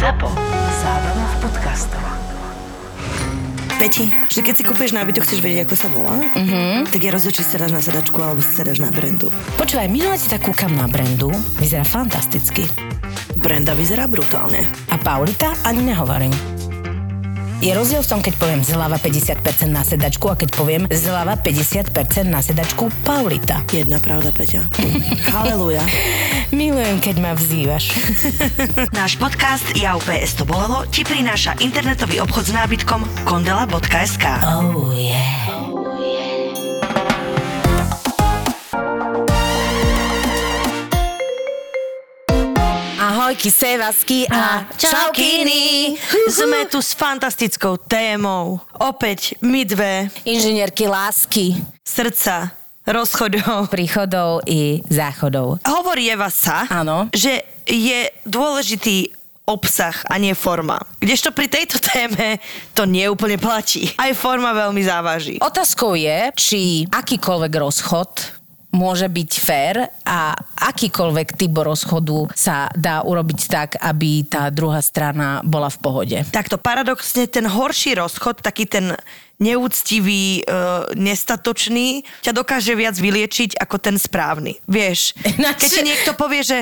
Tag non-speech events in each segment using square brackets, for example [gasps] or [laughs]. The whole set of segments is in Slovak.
ZAPO. Zábrná v podcastov. Peti, že keď si kúpieš nábytok, chceš vedieť, ako sa volá? Mm-hmm. Tak je rozdiel, či si sedáš na sedačku alebo si sedáš na brandu. Počúvaj, minule ti tak kúkam na brandu, vyzerá fantasticky. Brenda vyzerá brutálne. A Paulita ani nehovorím. Je rozdiel v tom, keď poviem zľava 50% na sedačku a keď poviem zľava 50% na sedačku Paulita. Jedna pravda, Peťa. Haleluja. [laughs] Milujem, keď ma vzývaš. [laughs] Náš podcast Ja UPS to bolelo ti prináša internetový obchod s nábytkom kondela.sk. Oh yeah. Ahojky, sevasky a čaukiny. Sme tu s fantastickou témou. Opäť my dve, Inžinierky lásky, srdca, rozchodov. príchodov i záchodov. Hovorí Eva sa, Áno. že je dôležitý obsah a nie forma. Kdežto pri tejto téme to nie úplne platí. Aj forma veľmi závaží. Otázkou je, či akýkoľvek rozchod môže byť fér a akýkoľvek typ rozchodu sa dá urobiť tak, aby tá druhá strana bola v pohode. Takto paradoxne ten horší rozchod, taký ten neúctivý, e, nestatočný, ťa dokáže viac vyliečiť ako ten správny. Vieš, [laughs] keď ti niekto povie, že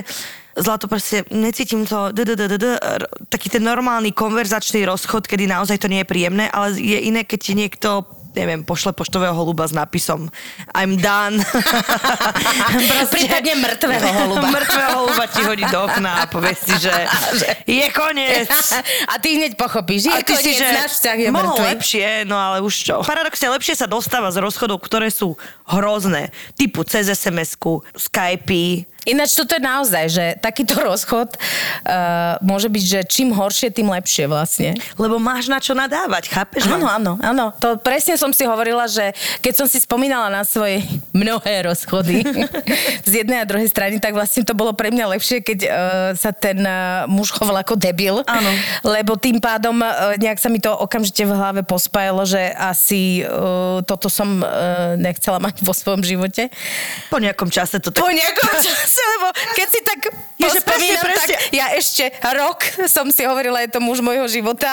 Zlato, proste necítim to, d, d, d, d, d, taký ten normálny konverzačný rozchod, kedy naozaj to nie je príjemné, ale je iné, keď ti niekto neviem, pošle poštového holuba s nápisom I'm done. [laughs] Prípadne mŕtvého holuba. mŕtvého holuba ti hodí do okna a povie si, že [laughs] je koniec. [laughs] A ty hneď pochopíš, je A ty si, že náš vzťah je mohol mŕtvy. lepšie, no ale už čo. Paradoxne lepšie sa dostáva z rozchodov, ktoré sú hrozné. Typu cez SMS-ku, Skype, Ináč toto je naozaj, že takýto [laughs] rozchod uh, môže byť, že čím horšie, tým lepšie vlastne. lebo máš na čo nadávať, chápeš? Áno, áno, áno. To presne som si hovorila, že keď som si spomínala na svoje [laughs] mnohé rozchody [laughs] z jednej a druhej strany, tak vlastne to bolo pre mňa lepšie, keď uh, sa ten uh, muž choval ako debil. Áno. Lebo tým pádom uh, nejak sa mi to okamžite v hlave pospájalo, že asi uh, toto som uh, nechcela mať vo svojom živote. Po nejakom čase to tak... Po nejakom čase, lebo keď si tak Je, že presne, presne. tak ja ešte rok som si hovorila, je to muž môjho života.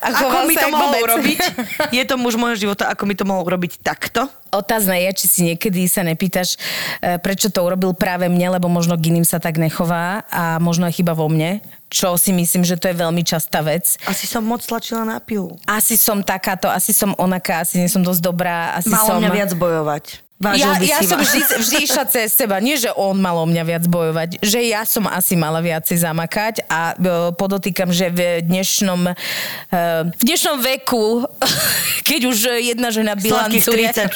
A Ako mi to mohol urobiť? [laughs] Je to muž môjho života, ako mi to mohol urobiť takto? Otázne je, či si niekedy sa nepýtaš, e, prečo to urobil práve mne, lebo možno k iným sa tak nechová a možno je chyba vo mne, čo si myslím, že to je veľmi častá vec. Asi som moc tlačila na pilu. Asi som takáto, asi som onaká, asi nie som dosť dobrá, asi Malo som... mňa viac bojovať. Vážil Ja, by ja si som ma. vždy, vždy išla cez seba. Nie, že on mal o mňa viac bojovať. Že ja som asi mala viacej zamakať a e, podotýkam, že v dnešnom, e, v dnešnom veku, [laughs] keď už jedna žena bilancuje... 36.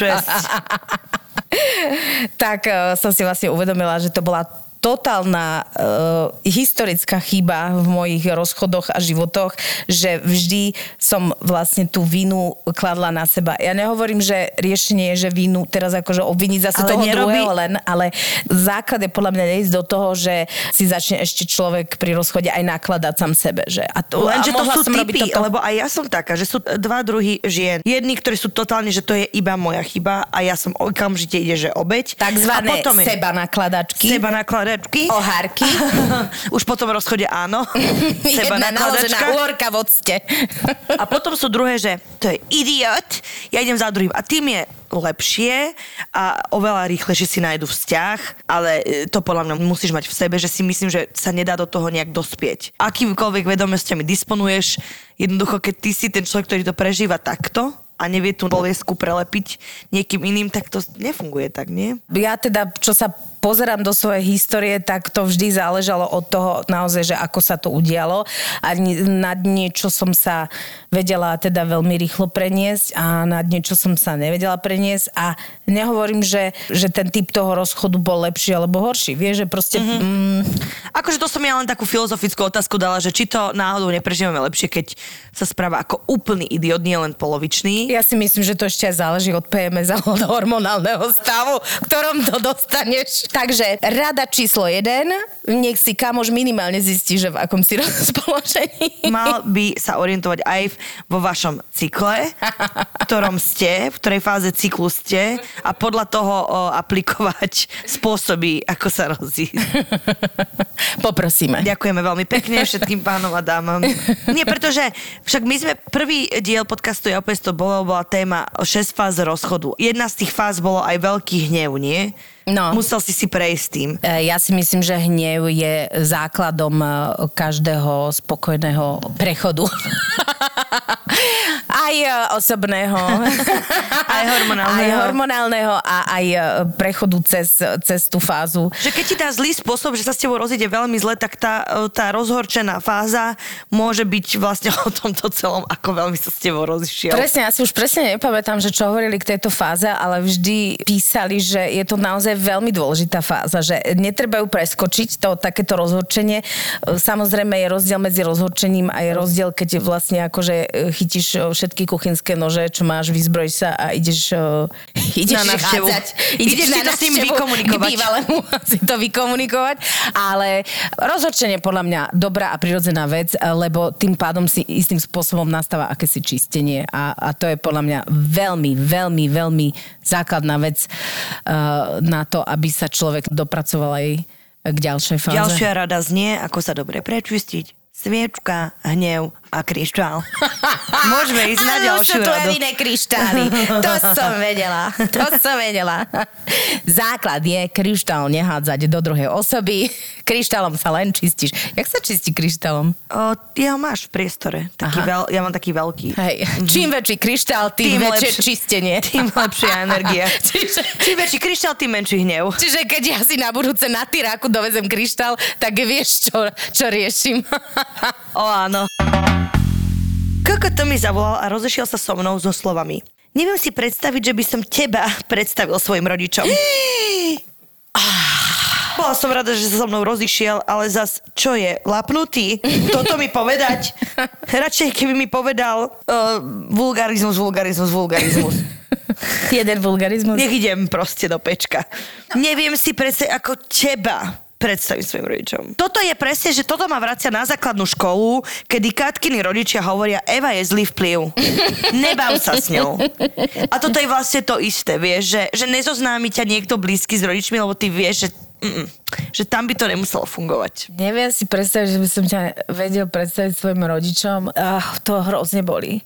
[laughs] tak uh, som si vlastne uvedomila, že to bola totálna uh, historická chyba v mojich rozchodoch a životoch, že vždy som vlastne tú vinu kladla na seba. Ja nehovorím, že riešenie je, že vinu teraz akože obviniť zase Ale toho nerobí- druhého len, ale základ je podľa mňa neísť do toho, že si začne ešte človek pri rozchode aj nakladať sám sebe. Že, a to, Lenže a to mohla sú typy, toto. lebo aj ja som taká, že sú dva druhy žien. Jedni, ktorí sú totálne, že to je iba moja chyba a ja som okamžite ide, že obeď. Takzvané A potom je seba nakladačky. Seba nakladačky. Ohárky. [laughs] Už potom rozchode áno. [laughs] Seba Jedna naložená uhorka v octe. A potom sú druhé, že to je idiot, ja idem za druhým. A tým je lepšie a oveľa rýchlejšie si nájdu vzťah, ale e, to podľa mňa musíš mať v sebe, že si myslím, že sa nedá do toho nejak dospieť. Akýmkoľvek vedomostiami disponuješ, jednoducho, keď ty si ten človek, ktorý to prežíva takto a nevie tú bolesku prelepiť niekým iným, tak to nefunguje tak, nie? Ja teda, čo sa pozerám do svojej histórie, tak to vždy záležalo od toho naozaj, že ako sa to udialo a nad niečo som sa vedela teda veľmi rýchlo preniesť a nad niečo som sa nevedela preniesť a nehovorím, že, že ten typ toho rozchodu bol lepší alebo horší. Vieš, že proste... Mm-hmm. Mm, Akože to som ja len takú filozofickú otázku dala, že či to náhodou neprežívame lepšie, keď sa správa ako úplný idiot, nie len polovičný. ja si myslím, že to ešte aj záleží od PMS a od hormonálneho stavu, ktorom to dostaneš. Takže rada číslo jeden, nech si kamoš minimálne zistí, že v akom si rozpoložení. Mal by sa orientovať aj v- vo vašom cykle, v ktorom ste, v ktorej fáze cyklu ste a podľa toho o, aplikovať spôsoby, ako sa rozísť. Poprosíme. Ďakujeme veľmi pekne všetkým pánom a dámam. Nie, pretože však my sme prvý diel podcastu Ja opäť to bolo, bola téma 6 fáz rozchodu. Jedna z tých fáz bolo aj veľký hnev, nie? No. Musel si si prejsť tým. E, Ja si myslím, že hnev je základom e, každého spokojného prechodu. [laughs] aj e, osobného. [laughs] Aj hormonálneho. Aj hormonálneho a aj prechodu cez, cez tú fázu. Že keď ti dá zlý spôsob, že sa s tebou rozíde veľmi zle, tak tá, tá rozhorčená fáza môže byť vlastne [laughs] o tomto celom, ako veľmi sa s tebou rozišiel. Presne, ja si už presne nepamätám, že čo hovorili k tejto fáze, ale vždy písali, že je to naozaj veľmi dôležitá fáza, že netreba ju preskočiť, to takéto rozhorčenie. Samozrejme je rozdiel medzi rozhorčením a je rozdiel, keď vlastne akože chytíš e, všetky kuchynské nože, čo máš, vyzbrojiť sa a ideš, e, [laughs] ideš Na návštevu. hádzať. Ideš si to s ním vykomunikovať. Bývalému [laughs] si to vykomunikovať. Ale rozhorčenie podľa mňa dobrá a prirodzená vec, lebo tým pádom si istým spôsobom nastáva akési čistenie a, a to je podľa mňa veľmi, veľmi, veľmi základná vec uh, na to, aby sa človek dopracoval aj k ďalšej fáze. Ďalšia rada znie, ako sa dobre prečistiť. Sviečka, hnev a kryštál. [laughs] Môžeme ísť na ďalšiu radu. iné kryštály. To som vedela. To som vedela. Základ je kryštál nehádzať do druhej osoby. Kryštálom sa len čistíš. Jak sa čistí kryštálom? O, ja ho máš v priestore. Taký Aha. veľ, ja mám taký veľký. Hej, čím väčší kryštál, tým, Tým väčšie lepšie- čistenie. [laughs] Tým lepšia energia. [laughs] Čiže, Čím väčší kryštál, tým menší hnev. čiže keď ja si na budúce na tyráku dovezem kryštál, tak vieš, čo, čo riešim. O áno. Koko to mi zavolal a rozešiel sa so mnou so slovami. Neviem si predstaviť, že by som teba predstavil svojim rodičom. [gasps] Bola som rada, že sa so mnou rozišiel, ale zas, čo je, lapnutý? Toto mi povedať? [laughs] Radšej, keby mi povedal uh, vulgarizmus, vulgarizmus, vulgarizmus. Jeden vulgarizmus. Nech idem proste do pečka. Neviem si predstaviť, ako teba predstaviť svojim rodičom. Toto je presne, že toto ma vracia na základnú školu, kedy Katkiny rodičia hovoria, Eva je zlý vplyv. [laughs] Nebav sa s ňou. A toto je vlastne to isté, vieš, že, že nezoznámi ťa niekto blízky s rodičmi, lebo ty vieš, že, mm, že tam by to nemuselo fungovať. Neviem si predstaviť, že by som ťa vedel predstaviť svojim rodičom. Ach, to hrozne bolí.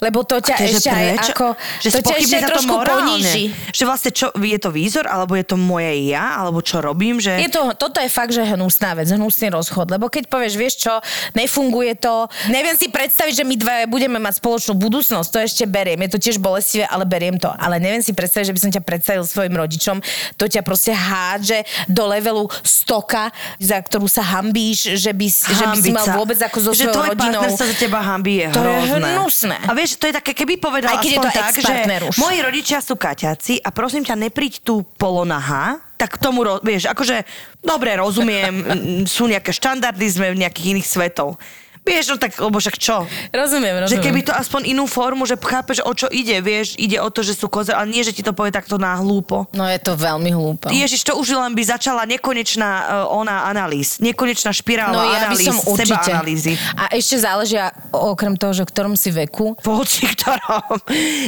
Lebo to ťa Že ešte aj ako... že to ťa ešte trošku poníži. Že vlastne čo, je to výzor, alebo je to moje ja, alebo čo robím, že... Je to, toto je fakt, že hnusná vec, hnusný rozchod, lebo keď povieš, vieš čo, nefunguje to, neviem si predstaviť, že my dva budeme mať spoločnú budúcnosť, to ešte beriem, je to tiež bolestivé, ale beriem to. Ale neviem si predstaviť, že by som ťa predstavil svojim rodičom, to ťa proste hádže do levelu stoka, za ktorú sa hambíš, že by, že by si mal vôbec ako so že svojou tvoj rodinou. partner sa za teba hambí, je To je hrozné. hnusné. A vieš, to je také, keby povedal Aj keď je aspoň to tak, že už. moji rodičia sú kaťaci a prosím ťa, nepríď tu polonaha, tak tomu, vieš, akože, dobre, rozumiem, [laughs] sú nejaké štandardy, sme v nejakých iných svetov. Vieš, no tak, lebo však čo? Rozumiem, Že rozumiem. keby to aspoň inú formu, že chápeš, o čo ide, vieš, ide o to, že sú koze, ale nie, že ti to povie takto na hlúpo. No je to veľmi hlúpo. Ježiš, to už len by začala nekonečná uh, ona analýz, nekonečná špirála No ja by analýz, som určite. analýzy. A ešte záležia, okrem toho, že v ktorom si veku, v hoci ktorom.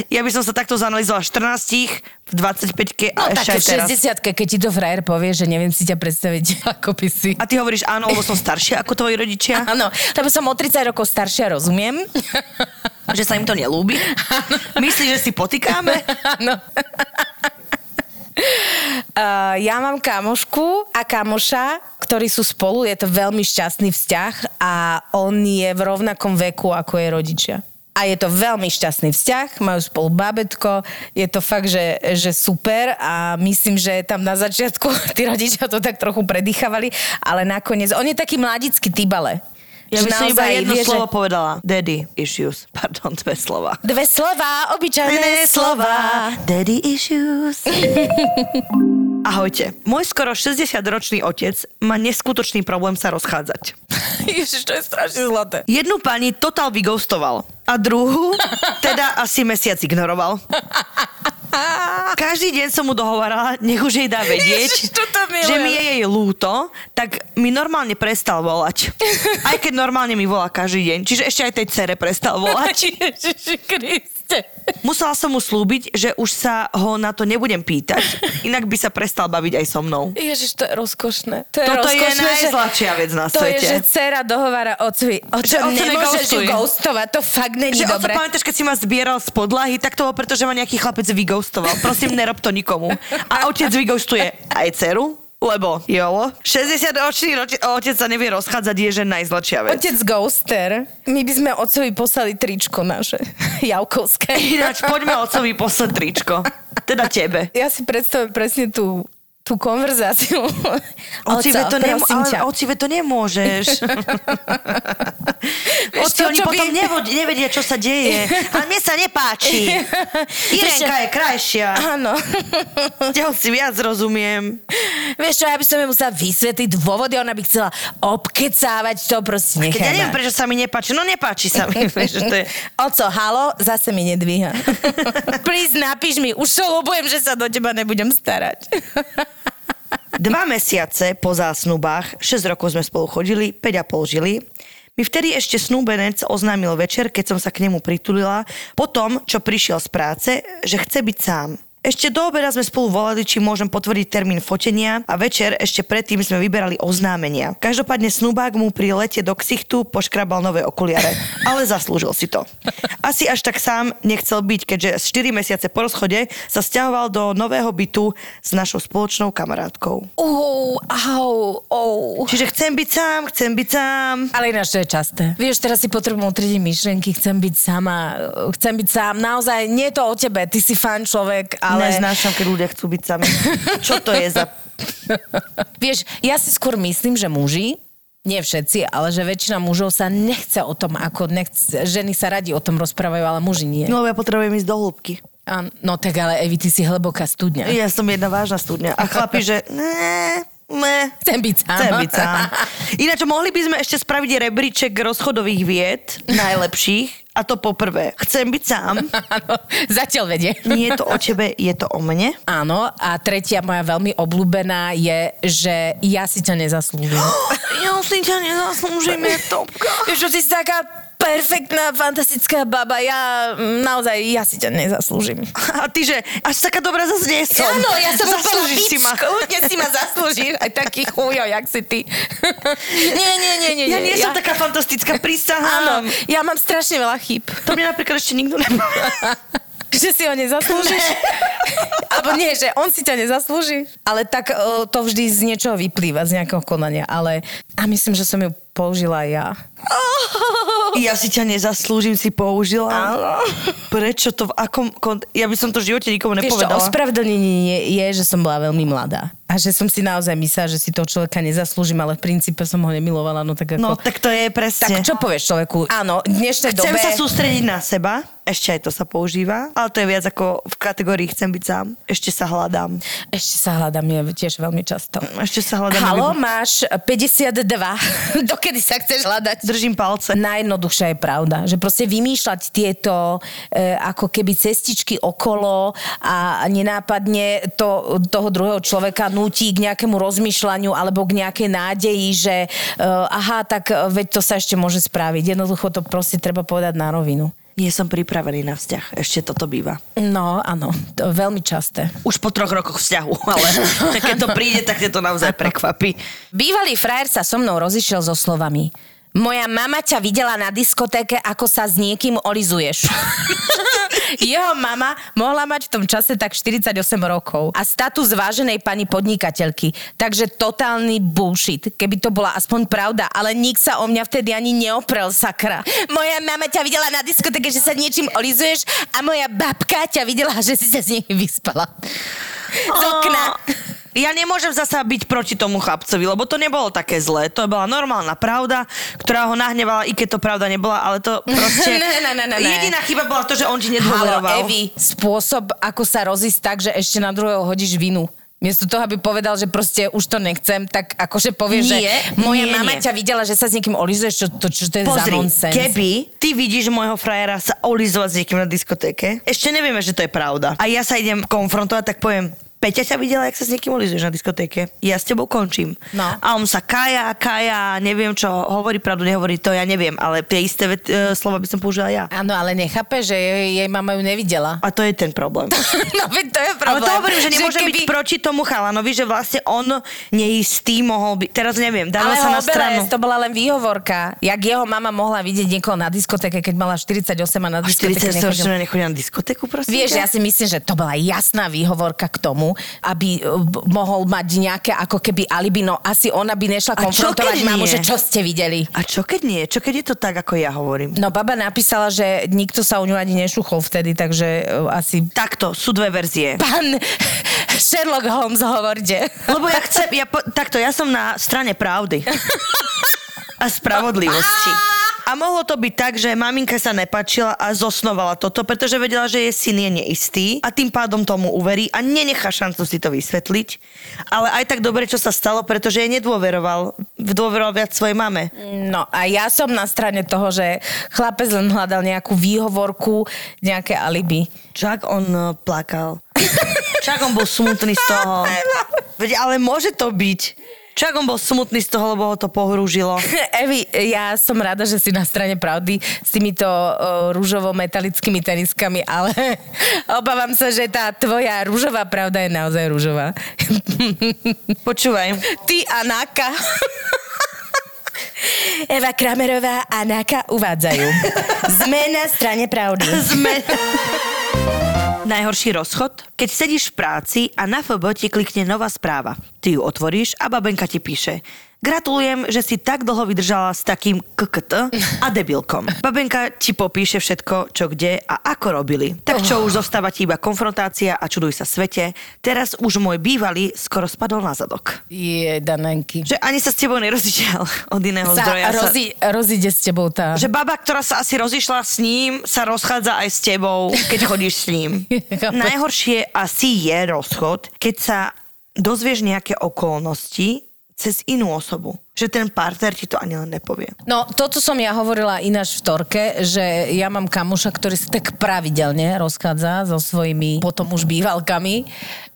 Ja by som sa takto zanalizovala v 14 v 25 No a tak ešte aj v teraz. 60 keď ti to frajer povie, že neviem si ťa predstaviť, [laughs] ako by si... A ty hovoríš áno, lebo som staršia ako tvoji rodičia? Áno, lebo som o 30 rokov staršia, rozumiem. [laughs] Že sa im to nelúbi? [laughs] Myslíš, že si potýkáme? Áno. [laughs] Uh, ja mám kamošku a kamoša, ktorí sú spolu, je to veľmi šťastný vzťah a on je v rovnakom veku ako je rodičia. A je to veľmi šťastný vzťah, majú spolu babetko, je to fakt, že, že super a myslím, že tam na začiatku tí rodičia to tak trochu predýchavali, ale nakoniec, on je taký mladický typ, ale. Ja Že by som iba jedno vie, že- slovo povedala. Daddy issues. [laughs] Pardon, dve slova. Dve slova, obyčajné slova. Daddy issues. [laughs] Ahojte. Môj skoro 60-ročný otec má neskutočný problém sa rozchádzať. [laughs] Ježiš, to je strašne zlaté. Jednu pani totál vyghostoval a druhú teda asi mesiac ignoroval. [laughs] Každý deň som mu dohovarala, nech už jej dá vedieť, Ježiš, že mi je jej lúto, tak mi normálne prestal volať. [laughs] Aj keď normálne mi volá každý deň. Čiže ešte aj tej cere prestal volať. [laughs] Ježiši Kriste. Musela som mu slúbiť, že už sa ho na to nebudem pýtať, inak by sa prestal baviť aj so mnou. Ježiš, to je rozkošné. To je Toto je rozkošné, že- najzlačšia vec na To je, svete. že dcera dohovára otcovi, oco, nemôžeš ju ghostovať, to fakt není Že dobré. oco, pamätáš, keď si ma zbieral z podlahy, tak to bolo preto, že ma nejaký chlapec vyghostoval. Prosím, nerob to nikomu. A otec vyghostuje aj dceru, lebo jolo. 60-ročný roči- otec sa nevie rozchádzať, je že najzlačšia vec. Otec Ghoster, my by sme otcovi poslali tričko naše, [laughs] Javkovské. Ináč, poďme otcovi poslať tričko. Teda tebe. Ja si predstavujem presne tú, tú konverzáciu. Oci, Oco, ve to, ťa. ale, oci, ve to nemôžeš. [laughs] Oci, oni potom by- nevo- nevedia, čo sa deje. Ale mne sa nepáči. [laughs] Irenka je krajšia. Áno. [laughs] Ja si viac rozumiem. Vieš čo, ja by som jej musela vysvetliť dôvody, ona by chcela obkecávať to, proste Keď ja neviem, prečo sa mi nepáči. No nepáči sa mi. Vieš, to je... Oco, halo, zase mi nedvíha. Please, napíš mi, už ľubujem, že sa do teba nebudem starať. Dva mesiace po zásnubách, 6 rokov sme spolu chodili, 5 a pol žili, mi vtedy ešte snúbenec oznámil večer, keď som sa k nemu pritulila, po tom, čo prišiel z práce, že chce byť sám. Ešte do obeda sme spolu volali, či môžem potvrdiť termín fotenia a večer ešte predtým sme vyberali oznámenia. Každopádne snubák mu pri lete do ksichtu poškrabal nové okuliare, [laughs] ale zaslúžil si to. Asi až tak sám nechcel byť, keďže 4 mesiace po rozchode sa stiahoval do nového bytu s našou spoločnou kamarátkou. Ú, au, au. Čiže chcem byť sám, chcem byť sám. Ale ináč to je časté. Vieš, teraz si potrebujem utrediť myšlenky, chcem byť sama, chcem byť sám. Naozaj, nie je to o tebe, ty si fan človek, Ale ale... neznášam, keď ľudia chcú byť sami. Čo to je za... [laughs] Vieš, ja si skôr myslím, že muži, nie všetci, ale že väčšina mužov sa nechce o tom, ako nechce, ženy sa radi o tom rozprávajú, ale muži nie. No, ja potrebujem ísť do hĺbky. A, no tak ale Evi, ty si hlboká studňa. Ja som jedna vážna studňa. A chlapi, že... Ne, ne, Chcem byť sám. Chcem byť sám. [laughs] Ináč, mohli by sme ešte spraviť rebríček rozchodových vied, najlepších. A to poprvé. Chcem byť sám. [laughs] Áno, zatiaľ vedie. Nie je to o tebe, je to o mne. Áno, a tretia moja veľmi obľúbená je, že ja si ťa nezaslúžim. [gasps] Ja si ťa nezaslúžim, je topka. Ty si taká perfektná, fantastická baba. Ja mm, naozaj, ja si ťa nezaslúžim. A ty, že až taká dobrá zase nie som. Áno, ja som Zaslúžiš si ma. Kľudne si ma zaslúžiš. Aj taký chujo, jak si ty. [laughs] nie, nie, nie, nie. Ja nie som taká fantastická, prísahám. Áno, ja mám strašne veľa chýb. To mne napríklad ešte nikto nepovedal. [laughs] Že si ho nezaslúžiš? [laughs] Alebo nie, že on si ťa nezaslúži? Ale tak o, to vždy z niečoho vyplýva, z nejakého konania. Ale a myslím, že som ju použila aj ja. [laughs] Ja si ťa nezaslúžim, si použila. Áno. Prečo to v akom... Kont- ja by som to v živote nikomu Vieš čo, nepovedala. ospravedlnenie je, že som bola veľmi mladá. A že som si naozaj myslela, že si toho človeka nezaslúžim, ale v princípe som ho nemilovala. No tak ako... no tak to je presne. tak čo povieš človeku? Áno, v dnešnej Chcem dobe... sa sústrediť na seba, ešte aj to sa používa, ale to je viac ako v kategórii chcem byť sám. Ešte sa hľadám. Ešte sa hľadám, je tiež veľmi často. Ešte sa hľadám. Halo, máš 52. [laughs] Dokedy sa chceš hľadať? Držím palce. Najjednoduchšia je pravda, že proste vymýšľať tieto e, ako keby cestičky okolo a nenápadne to, toho druhého človeka nutí k nejakému rozmýšľaniu alebo k nejakej nádeji, že e, aha, tak e, veď to sa ešte môže spraviť. Jednoducho to proste treba povedať na rovinu. Nie som pripravený na vzťah. Ešte toto býva. No, áno, to je veľmi časté. Už po troch rokoch vzťahu, ale [laughs] keď to príde, tak to naozaj prekvapí. Bývalý frajer sa so mnou rozišiel so slovami moja mama ťa videla na diskotéke, ako sa s niekým olizuješ. [laughs] Jeho mama mohla mať v tom čase tak 48 rokov a status váženej pani podnikateľky. Takže totálny bullshit, keby to bola aspoň pravda, ale nik sa o mňa vtedy ani neoprel, sakra. Moja mama ťa videla na diskotéke, že sa niečím olizuješ a moja babka ťa videla, že si sa s niekým vyspala. Z okna. Ja nemôžem zasa byť proti tomu chlapcovi, lebo to nebolo také zlé. To bola normálna pravda, ktorá ho nahnevala, i keď to pravda nebola, ale to [laughs] proste... Ne, ne, ne, ne. Jediná chyba bola to, že on ti Halo, nedôveroval. Evi, spôsob, ako sa rozísť tak, že ešte na druhého hodíš vinu. Miesto toho, aby povedal, že proste už to nechcem, tak akože povie, že Nie, moja nie, mama nie. ťa videla, že sa s niekým olizuješ, čo, to, čo to je za Pozri, nonsens. keby ty vidíš môjho frajera sa olizovať s niekým na diskotéke, ešte nevieme, že to je pravda. A ja sa idem konfrontovať, tak poviem, Peťa ťa videla, jak sa s niekým olizuješ na diskotéke. Ja s tebou končím. No. A on sa kaja, kaja, neviem čo, hovorí pravdu, nehovorí to, ja neviem, ale tie isté vet, e, slova by som použila ja. Áno, ale nechápe, že jej, jej mama ju nevidela. A to je ten problém. [laughs] no veď to je Ale problém. to hovorím, že nemôže keby... byť proti tomu chalanovi, že vlastne on neistý mohol byť. Teraz neviem, dáva Ale sa na stranu. to bola len výhovorka. Jak jeho mama mohla vidieť niekoho na diskotéke, keď mala 48 a na A diskotéke 40 nechodila. ročné nechodia na diskotéku, prosím Vieš, ja si myslím, že to bola jasná výhovorka k tomu, aby uh, b- mohol mať nejaké ako keby alibi, no asi ona by nešla konfrontovať mamu, nie? že čo ste videli. A čo keď nie? Čo keď je to tak, ako ja hovorím? No baba napísala, že nikto sa u ňu ani nešuchol vtedy, takže uh, asi... Takto, sú dve verzie. Pán [laughs] Sherlock Holmes, hovorte. Lebo ja chcem, ja po, takto, ja som na strane pravdy. [laughs] A spravodlivosti. A mohlo to byť tak, že maminka sa nepačila a zosnovala toto, pretože vedela, že jej syn je neistý a tým pádom tomu uverí a nenechá šancu si to vysvetliť. Ale aj tak dobre, čo sa stalo, pretože jej nedôveroval. Dôveroval viac svojej mame. No a ja som na strane toho, že chlapec len hľadal nejakú výhovorku, nejaké alibi. Čak on eh, plakal. Čak on bol smutný z toho. [laughs] Veď, ale môže to byť. Čak on bol smutný z toho, lebo ho to pohrúžilo. [laughs] Evi, ja som rada, že si na strane pravdy s týmito uh, rúžovo-metalickými teniskami, ale [laughs] obávam sa, že tá tvoja rúžová pravda je naozaj rúžová. [laughs] Počúvaj. Ty a Naka. Eva Kramerová a Naka uvádzajú. Sme na strane pravdy. Sme... Najhorší rozchod? Keď sedíš v práci a na FB ti klikne nová správa. Ty ju otvoríš a babenka ti píše Gratulujem, že si tak dlho vydržala s takým KKT a debilkom. [laughs] Babenka ti popíše všetko, čo kde a ako robili. Tak čo už zostáva ti iba konfrontácia a čuduj sa svete. Teraz už môj bývalý skoro spadol na zadok. Je, Danenky. Že ani sa s tebou nerozišiel od iného Sa zdroja. sa- rozi, rozíde s tebou tá... že baba, ktorá sa asi rozišla s ním, sa rozchádza aj s tebou, keď chodíš s ním. [laughs] Najhoršie asi je rozchod, keď sa dozvieš nejaké okolnosti cez inú osobu. Že ten partner ti to ani len nepovie. No, toto som ja hovorila ináč v Torke, že ja mám kamuša, ktorý sa tak pravidelne rozchádza so svojimi potom už bývalkami,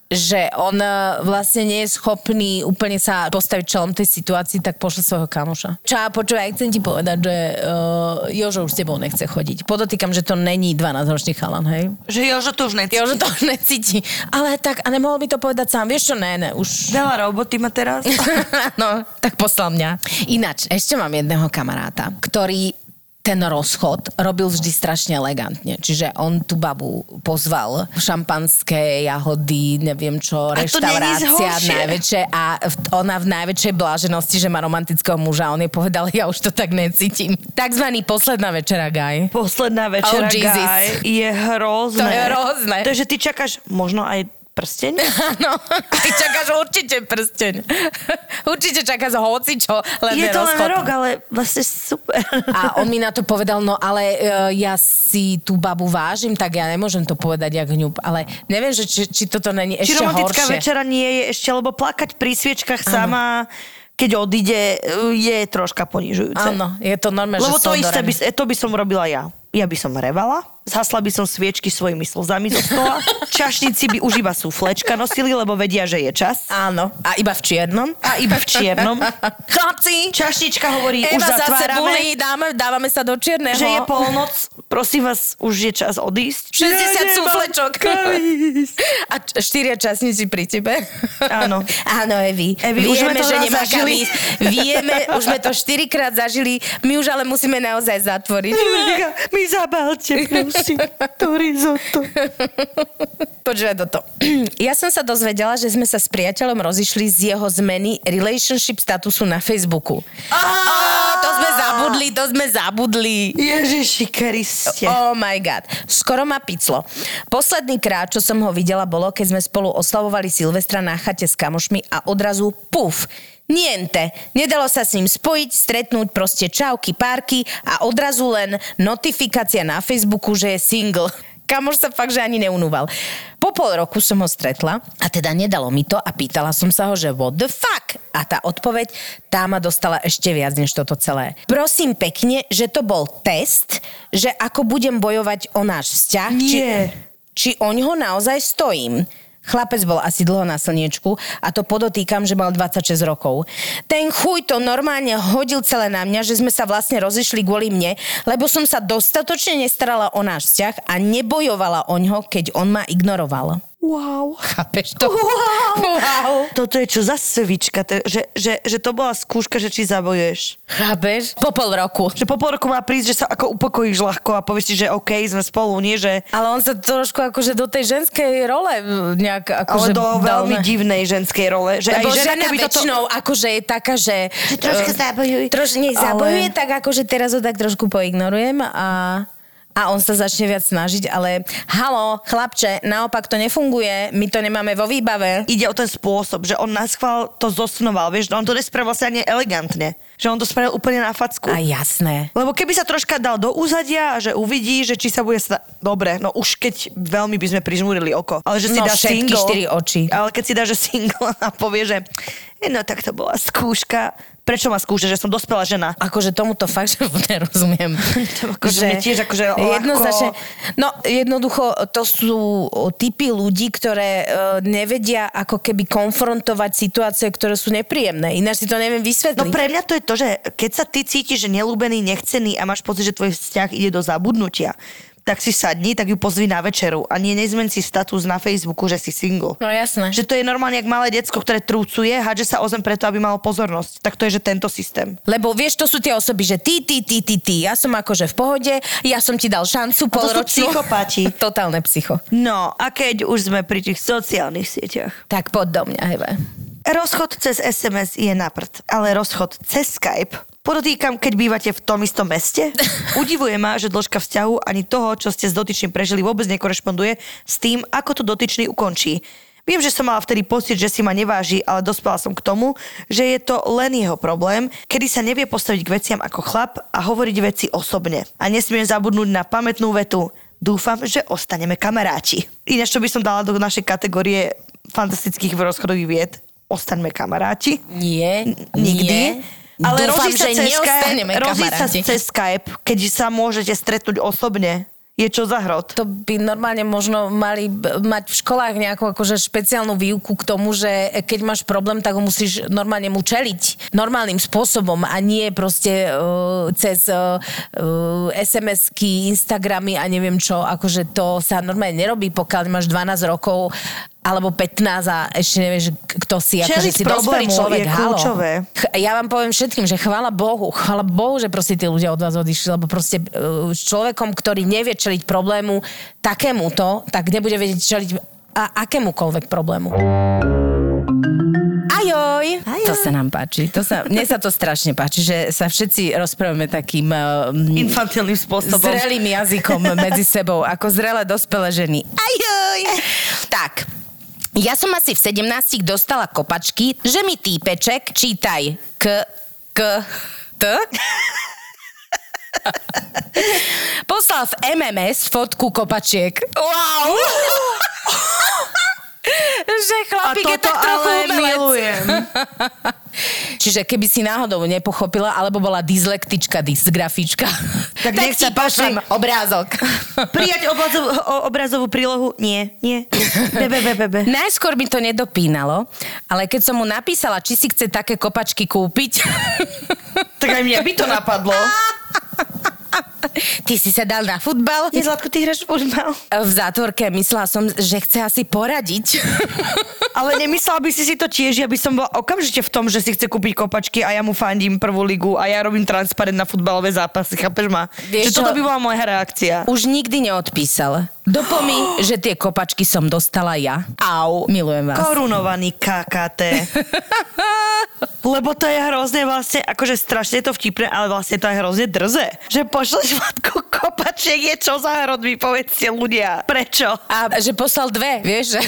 že on e, vlastne nie je schopný úplne sa postaviť čelom tej situácii, tak pošle svojho kamoša. Čá, počúvaj, chcem ti povedať, že uh, Jožo už s tebou nechce chodiť. Podotýkam, že to není 12-ročný chalan, hej? Že Jožo to už necíti. Jožo to už necíti. Ale tak, a nemohol by to povedať sám. Vieš čo, ne, ne, už... Veľa roboty má teraz. [laughs] no, tak poslal mňa. Ináč, ešte mám jedného kamaráta, ktorý ten rozchod robil vždy strašne elegantne. Čiže on tú babu pozval šampanské, jahody, neviem čo, reštaurácia najväčšie a ona v najväčšej bláženosti, že má romantického muža. On jej povedal, ja už to tak necítim. Takzvaný posledná večera, guy. Posledná večera, Oh, Jesus. guy, je hrozné. To je hrozné. To je, že ty čakáš možno aj prsteň? [laughs] Áno, ty čakáš určite prsteň. [laughs] určite čakáš hocičo, len je to len rok, ale vlastne super. [laughs] A on mi na to povedal, no ale uh, ja si tú babu vážim, tak ja nemôžem to povedať jak hňub. Ale neviem, že či, či toto není Či ešte romantická horšie. večera nie je ešte, lebo plakať pri sviečkach sama, keď odíde, je troška ponižujúce. Áno, je to normálne, Lebo že to isté, by, to by som robila ja. Ja by som revala, zhasla by som sviečky svojimi slzami zo stola, [laughs] čašníci by už iba súflečka nosili, lebo vedia, že je čas. Áno, a iba v čiernom. A iba v čiernom. [laughs] Chlapci, Čašnička hovorí, už Eva zase zatvárame, bulí, dáme, dávame sa do čierneho. že je polnoc, prosím vás, už je čas odísť. 60 Ja súflečok. A štyria časníci pri tebe. Áno. [laughs] Áno, Evi. Evi, už sme Vieme, to že nemá zažili. Vieme, už sme to štyrikrát zažili. My už ale musíme naozaj zatvoriť. Mi zabalte, prosím, to risotto. Počúvaj toto. [clears throat] Ja som sa dozvedela, že sme sa s priateľom rozišli z jeho zmeny relationship statusu na Facebooku. Oh, to sme zabudli, to sme zabudli. Ježiši Kriste. Oh my god. Skoro ma piclo. Posledný krát, čo som ho videla, bolo, keď sme spolu oslavovali Silvestra na chate s kamošmi a odrazu puf. Niente. Nedalo sa s ním spojiť, stretnúť, proste čauky, párky a odrazu len notifikácia na Facebooku, že je single. kamoš sa fakt, že ani neunúval. Po pol roku som ho stretla a teda nedalo mi to a pýtala som sa ho, že what the fuck? A tá odpoveď, tá ma dostala ešte viac než toto celé. Prosím pekne, že to bol test, že ako budem bojovať o náš vzťah. Nie. Či, či o ňoho naozaj stojím. Chlapec bol asi dlho na slniečku a to podotýkam, že mal 26 rokov. Ten chuj to normálne hodil celé na mňa, že sme sa vlastne rozišli kvôli mne, lebo som sa dostatočne nestarala o náš vzťah a nebojovala o ňo, keď on ma ignoroval. Wow. Chápeš to? Wow. wow. Toto je čo za svička, to, že, že, že to bola skúška, že či zabojuješ. Chápeš? Po pol roku. Že po pol roku má prísť, že sa ako upokojíš ľahko a povieš si, že OK, sme spolu, nie že... Ale on sa trošku akože do tej ženskej role nejak akože Ale do dal veľmi divnej ženskej role. Že Lebo aj žena, žena keby toto... väčšinou akože je taká, že... Že troška eh, zabojuj. Troš, nie, Ale- zabojuje, tak akože teraz ho tak trošku poignorujem a... A on sa začne viac snažiť, ale halo, chlapče, naopak to nefunguje, my to nemáme vo výbave. Ide o ten spôsob, že on nás chval to zosnoval, vieš, on to nespravil vlastne ani elegantne. Že on to spravil úplne na facku. A jasné. Lebo keby sa troška dal do úzadia, že uvidí, že či sa bude... Sta- Dobre, no už keď veľmi by sme prižmúrili oko. Ale že si No, dá single... štyri oči. Ale keď si dá, že single [laughs] a povie, že "E, no tak to bola skúška. Prečo ma skúša, že som dospelá žena? Akože tomuto fakt, že [laughs] nerozumiem. [laughs] To akože mne tiež akože jednoznačne, No, jednoducho, to sú typy ľudí, ktoré e, nevedia ako keby konfrontovať situácie, ktoré sú nepríjemné. Ináč si to neviem vysvetliť. No pre mňa to je to, že keď sa ty cítiš, že nelúbený, nechcený a máš pocit, že tvoj vzťah ide do zabudnutia, tak si sadni, tak ju pozvi na večeru a nie nezmen si status na Facebooku, že si single. No jasné. Že to je normálne, jak malé decko, ktoré trúcuje, hádže sa o zem preto, aby malo pozornosť. Tak to je, že tento systém. Lebo vieš, to sú tie osoby, že ty, ty, ty, ty, ty. Ja som akože v pohode, ja som ti dal šancu polročnú. psychopati. [laughs] Totálne psycho. No, a keď už sme pri tých sociálnych sieťach. Tak poď do mňa, hebe. Rozchod cez SMS je na prd, ale rozchod cez Skype Podotýkam, keď bývate v tom istom meste. Udivuje ma, že dĺžka vzťahu ani toho, čo ste s dotyčným prežili, vôbec nekorešponduje s tým, ako to dotyčný ukončí. Viem, že som mala vtedy pocit, že si ma neváži, ale dospela som k tomu, že je to len jeho problém, kedy sa nevie postaviť k veciam ako chlap a hovoriť veci osobne. A nesmiem zabudnúť na pamätnú vetu. Dúfam, že ostaneme kamaráti. Ináč, čo by som dala do našej kategórie fantastických rozchodových vied, ostaňme kamaráti. Nie, Nikdy. nie. Ale Dúfam, že cez neostaneme Skype, rozísť sa cez Skype, keď sa môžete stretnúť osobne, je čo za hrot. To by normálne možno mali mať v školách nejakú akože špeciálnu výuku k tomu, že keď máš problém, tak ho musíš normálne mu čeliť normálnym spôsobom a nie proste uh, cez uh, uh, SMS-ky, Instagramy a neviem čo. Akože to sa normálne nerobí, pokiaľ máš 12 rokov alebo 15 a ešte nevieš, kto si. Akože Čeliť si dospelý človek. je kľúčové. Ch- Ja vám poviem všetkým, že chvála Bohu, chvála Bohu, že proste tí ľudia od vás odišli, lebo proste uh, s človekom, ktorý nevie čeliť problému takémuto, tak nebude vedieť čeliť a akémukoľvek problému. Ajoj! Ajoj. To sa nám páči. To sa, mne sa to strašne páči, že sa všetci rozprávame takým uh, Infantilným spôsobom. zrelým jazykom medzi sebou, ako zrelé dospelé ženy. Ajoj! Tak, ja som asi v 17 dostala kopačky, že mi týpeček, čítaj, k, k, t, poslal v MMS fotku kopačiek. Wow! [laughs] že chlapík je tak trochu ale umelec. milujem. [laughs] Čiže keby si náhodou nepochopila, alebo bola dyslektička, dysgrafička, [laughs] Tak tak, nech sa páči. obrázok. [laughs] Prijať obrazovú, o- obrazovú prílohu? Nie, nie. Bebe, bebe, bebe. Najskôr mi to nedopínalo, ale keď som mu napísala, či si chce také kopačky kúpiť, Tak aj mňa by to napadlo. [laughs] ty si sa dal na futbal. Nie, Zlatko, ty hráš futbal. V zátvorke myslela som, že chce asi poradiť. [laughs] Ale nemyslela by si si to tiež, ja by som bola okamžite v tom, že si chce kúpiť kopačky a ja mu fandím prvú ligu a ja robím transparent na futbalové zápasy, chápeš ma? Vieš že toto by bola moja reakcia. Už nikdy neodpísal. Dopo mi, [gasps] že tie kopačky som dostala ja. Au, milujem vás. Korunovaný KKT. [laughs] Lebo to je hrozne vlastne, akože strašne to vtipné, ale vlastne to je hrozne drze. Že pošleš matku kopačiek, je čo za hrod, mi povedzte ľudia. Prečo? A že poslal dve, vieš, že...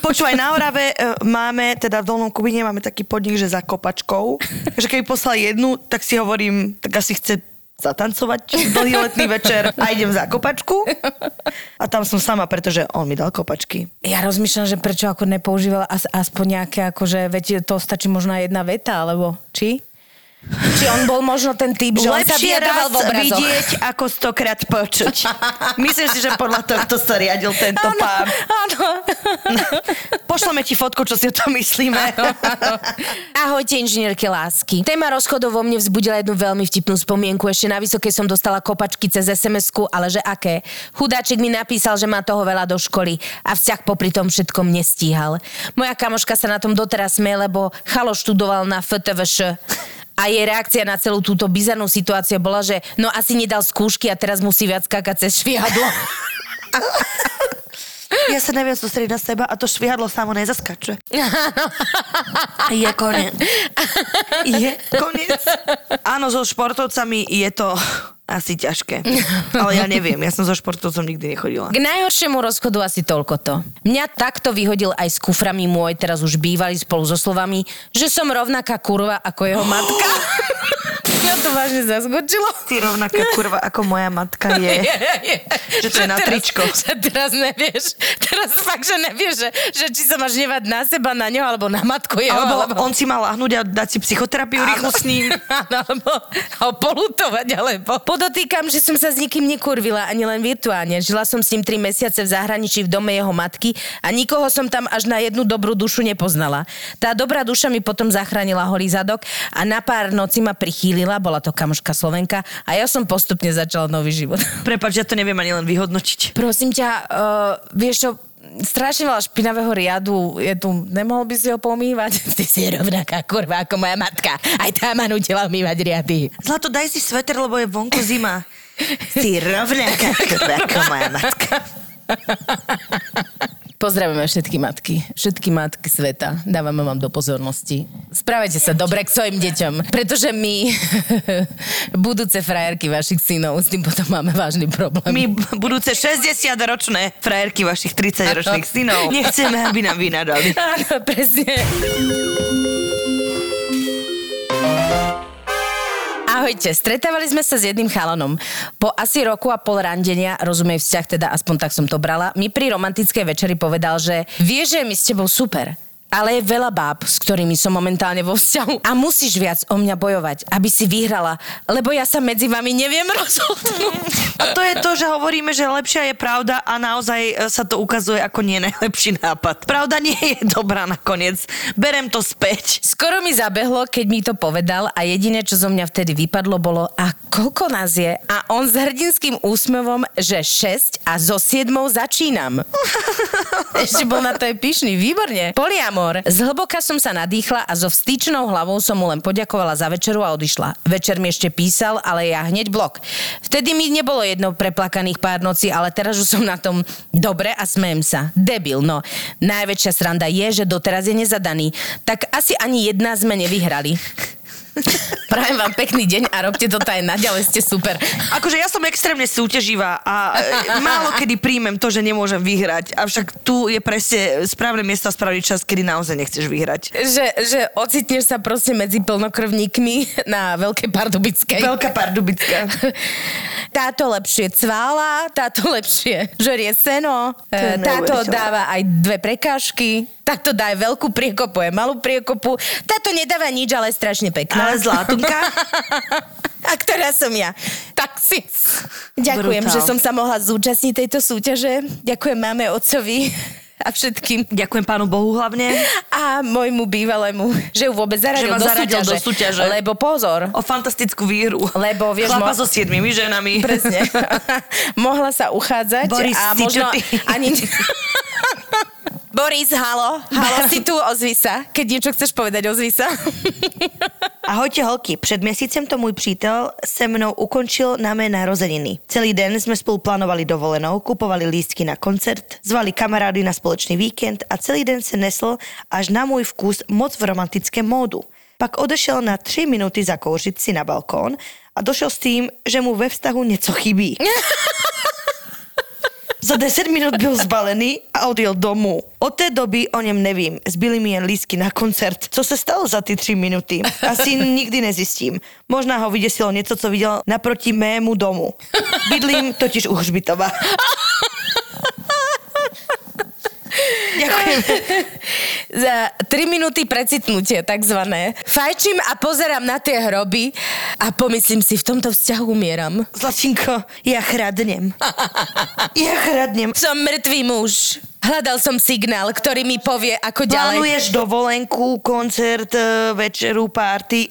Počúvaj, na Orave e, máme, teda v Dolnom Kubine máme taký podnik, že za kopačkou. Že keby poslal jednu, tak si hovorím, tak asi chce zatancovať dlhý letný večer a idem za kopačku. A tam som sama, pretože on mi dal kopačky. Ja rozmýšľam, že prečo ako nepoužívala as, aspoň nejaké, akože, veď to stačí možno jedna veta, alebo či? Či on bol možno ten typ, že on sa Lepšie raz v obrazoch. vidieť, ako stokrát počuť. Myslím si, že podľa tohto sa riadil tento Áno, pán. áno. Pošleme ti fotku, čo si o tom myslíme. Ahojte, inžinierky lásky. Téma rozchodov vo mne vzbudila jednu veľmi vtipnú spomienku. Ešte na vysokej som dostala kopačky cez SMS-ku, ale že aké? Chudáčik mi napísal, že má toho veľa do školy a vzťah popri tom všetkom nestíhal. Moja kamoška sa na tom doteraz smie, lebo chalo študoval na FTVŠ. A jej reakcia na celú túto bizarnú situáciu bola, že no asi nedal skúšky a teraz musí viac skákať cez švihadlo. Ja sa neviem sústrediť na seba a to švihadlo samo nezaskače. Je koniec. Je koniec. Áno, so športovcami je to asi ťažké. Ale ja neviem, ja som so športovcom nikdy nechodila. K najhoršiemu rozchodu asi toľko to. Mňa takto vyhodil aj s kuframi môj, teraz už bývalý spolu so slovami, že som rovnaká kurva ako jeho matka. [gasps] Mňa to vážne zaskočilo. Ty rovnaká kurva ako moja matka je. [laughs] Že to je na teraz, tričko. Že teraz nevieš, teraz fakt, že nevieš, že, že či sa máš nevať na seba, na ňo, alebo na matku jeho. Alebo on si mal lahnúť a dať si psychoterapiu rýchlo s ním. [laughs] Áno, alebo ho polutovať, alebo... Podotýkam, že som sa s nikým nekurvila, ani len virtuálne. Žila som s ním tri mesiace v zahraničí v dome jeho matky a nikoho som tam až na jednu dobrú dušu nepoznala. Tá dobrá duša mi potom zachránila holý zadok a na pár noci ma prichýlila, bola to kamoška Slovenka a ja som postupne začala nový život. Prepač, ja to neviem ani len vyhodnotiť. Prosím ťa, uh, vieš čo, strašne veľa špinavého riadu je tu. Nemohol by si ho pomývať? [laughs] Ty si rovnaká kurva ako moja matka. Aj tá ma nutila umývať riady. Zlato, daj si sveter, lebo je vonku zima. [laughs] Si rovnaká kurva ako moja matka. [laughs] Pozdravujeme všetky matky, všetky matky sveta. Dávame vám do pozornosti. Správajte sa dobre k svojim deťom, pretože my, [laughs] budúce frajerky vašich synov, s tým potom máme vážny problém. My budúce 60-ročné frajerky vašich 30-ročných synov nechceme, aby nám vynadali. [laughs] Áno, presne. Ahojte, stretávali sme sa s jedným chalanom. Po asi roku a pol randenia, rozumej vzťah, teda aspoň tak som to brala, mi pri romantickej večeri povedal, že vie, že je mi s tebou super. Ale je veľa báb, s ktorými som momentálne vo vzťahu. A musíš viac o mňa bojovať, aby si vyhrala, lebo ja sa medzi vami neviem [laughs] rozhodnúť. A to je to, že hovoríme, že lepšia je pravda a naozaj e, sa to ukazuje ako nie najlepší nápad. Pravda nie je dobrá nakoniec. Berem to späť. Skoro mi zabehlo, keď mi to povedal a jediné, čo zo mňa vtedy vypadlo, bolo a koľko nás je? A on s hrdinským úsmevom, že 6 a zo 7 začínam. [laughs] Ešte bol na to aj pyšný, výborne. Poliamor. Zhlboka som sa nadýchla a so vstýčnou hlavou som mu len poďakovala za večeru a odišla. Večer mi ešte písal, ale ja hneď blok. Vtedy mi nebolo jedno preplakaných pár nocí, ale teraz už som na tom dobre a smejem sa. Debil, no. Najväčšia sranda je, že doteraz je nezadaný. Tak asi ani jedna sme nevyhrali. [laughs] Prajem vám pekný deň a robte to aj naďalej, ste super. Akože ja som extrémne súťaživá a e, málo kedy príjmem to, že nemôžem vyhrať. Avšak tu je presne správne miesto a správny čas, kedy naozaj nechceš vyhrať. Že, že ocitneš sa proste medzi plnokrvníkmi na Veľkej Pardubickej. Veľká pardubická. [laughs] Táto lepšie cvála, táto lepšie žerie seno, je e, táto dáva aj dve prekážky, táto dá aj veľkú priekopu, aj malú priekopu, táto nedáva nič, ale je strašne pekná. Ale zlatunka? [laughs] A ktorá som ja? Taxis. Ďakujem, Brutál. že som sa mohla zúčastniť tejto súťaže. Ďakujem máme, otcovi a všetkým. Ďakujem pánu Bohu hlavne. A môjmu bývalému, že ju vôbec zaradil, Že do, zaradil súťaže. do súťaže. Lebo pozor, O fantastickú výhru. Lebo, vieš, Chlapa mo- so siedmimi ženami. Presne. [laughs] Mohla sa uchádzať Boris, a si možno ty? ani... [laughs] Boris, halo, halo, si tu, ozvi sa. Keď niečo chceš povedať, ozvi sa. [laughs] Ahojte holky, před měsícem to můj přítel se mnou ukončil na mé narozeniny. Celý den jsme spolu plánovali dovolenou, kupovali lístky na koncert, zvali kamarády na společný víkend a celý den se nesl až na můj vkus moc v romantickém módu. Pak odešel na tři minuty zakouřit si na balkón a došel s tím, že mu ve vztahu něco chybí. [laughs] Za 10 minut byl zbalený a odjel domů. Od té doby o něm nevím. Zbyly mi jen lísky na koncert. Co se stalo za ty tři minuty? Asi nikdy nezjistím. Možná ho vydesilo něco, co viděl naproti mému domu. Bydlím totiž u Hřbitova. Ďakujem. Za 3 minúty precitnutie, takzvané. Fajčím a pozerám na tie hroby a pomyslím si, v tomto vzťahu umieram. Zlatinko, ja chradnem. Ja chradnem. Som mŕtvý muž. Hľadal som signál, ktorý mi povie, ako ďalej. Plánuješ dovolenku, koncert, e, večeru, party